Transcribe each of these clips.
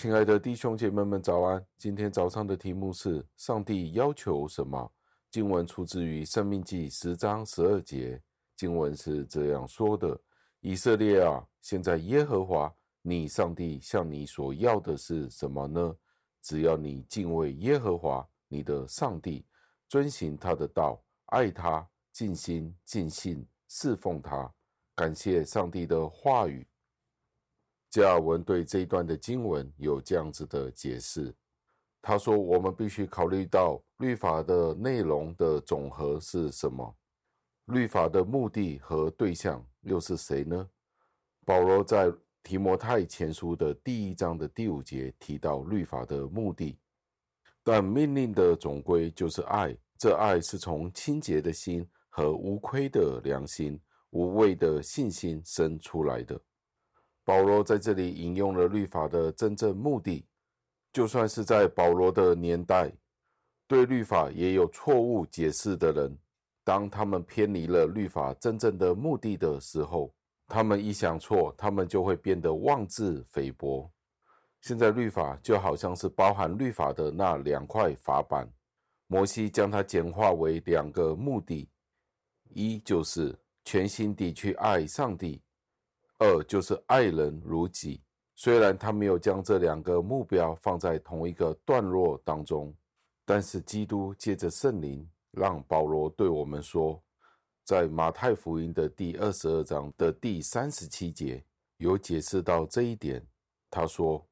亲爱的弟兄姐妹们，早安！今天早上的题目是：上帝要求什么？经文出自于《生命记》十章十二节，经文是这样说的：“以色列啊，现在耶和华你上帝向你所要的是什么呢？只要你敬畏耶和华你的上帝，遵行他的道，爱他，尽心尽性侍奉他。”感谢上帝的话语。加尔文对这一段的经文有这样子的解释，他说：“我们必须考虑到律法的内容的总和是什么？律法的目的和对象又是谁呢？”保罗在提摩太前书的第一章的第五节提到律法的目的，但命令的总归就是爱，这爱是从清洁的心和无亏的良心、无畏的信心生出来的。保罗在这里引用了律法的真正目的，就算是在保罗的年代，对律法也有错误解释的人。当他们偏离了律法真正的目的的时候，他们一想错，他们就会变得妄自菲薄。现在律法就好像是包含律法的那两块法板，摩西将它简化为两个目的：一就是全心地去爱上帝。二就是爱人如己。虽然他没有将这两个目标放在同一个段落当中，但是基督借着圣灵让保罗对我们说，在马太福音的第二十二章的第三十七节有解释到这一点。他说，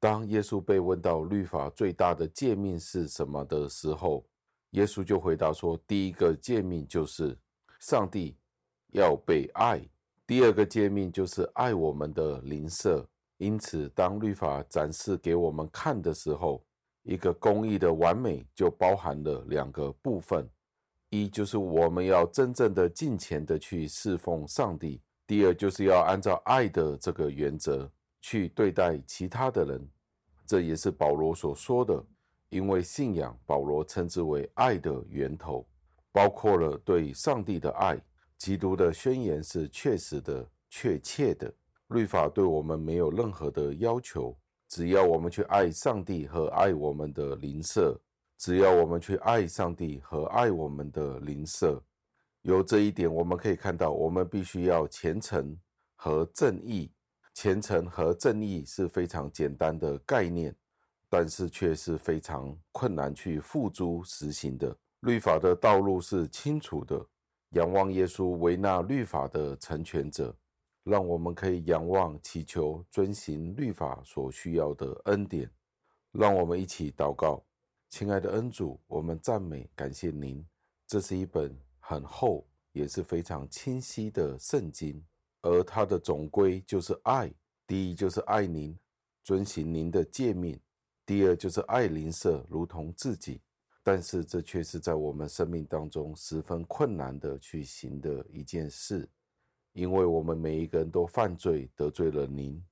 当耶稣被问到律法最大的诫命是什么的时候，耶稣就回答说，第一个诫命就是上帝要被爱。第二个诫命就是爱我们的邻舍。因此，当律法展示给我们看的时候，一个公义的完美就包含了两个部分：一就是我们要真正的尽前的去侍奉上帝；第二就是要按照爱的这个原则去对待其他的人。这也是保罗所说的，因为信仰，保罗称之为爱的源头，包括了对上帝的爱。基督的宣言是确实的、确切的。律法对我们没有任何的要求，只要我们去爱上帝和爱我们的邻舍。只要我们去爱上帝和爱我们的邻舍。由这一点，我们可以看到，我们必须要虔诚和正义。虔诚和正义是非常简单的概念，但是却是非常困难去付诸实行的。律法的道路是清楚的。仰望耶稣为那律法的成全者，让我们可以仰望、祈求遵行律法所需要的恩典。让我们一起祷告，亲爱的恩主，我们赞美感谢您。这是一本很厚也是非常清晰的圣经，而它的总归就是爱。第一就是爱您，遵行您的诫命；第二就是爱邻舍，如同自己。但是这却是在我们生命当中十分困难的去行的一件事，因为我们每一个人都犯罪得罪了您，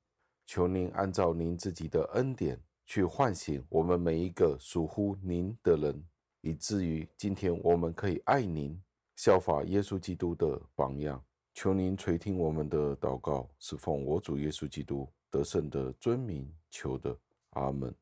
求您按照您自己的恩典去唤醒我们每一个属乎您的人，以至于今天我们可以爱您，效法耶稣基督的榜样。求您垂听我们的祷告，是奉我主耶稣基督得胜的尊名求的，阿门。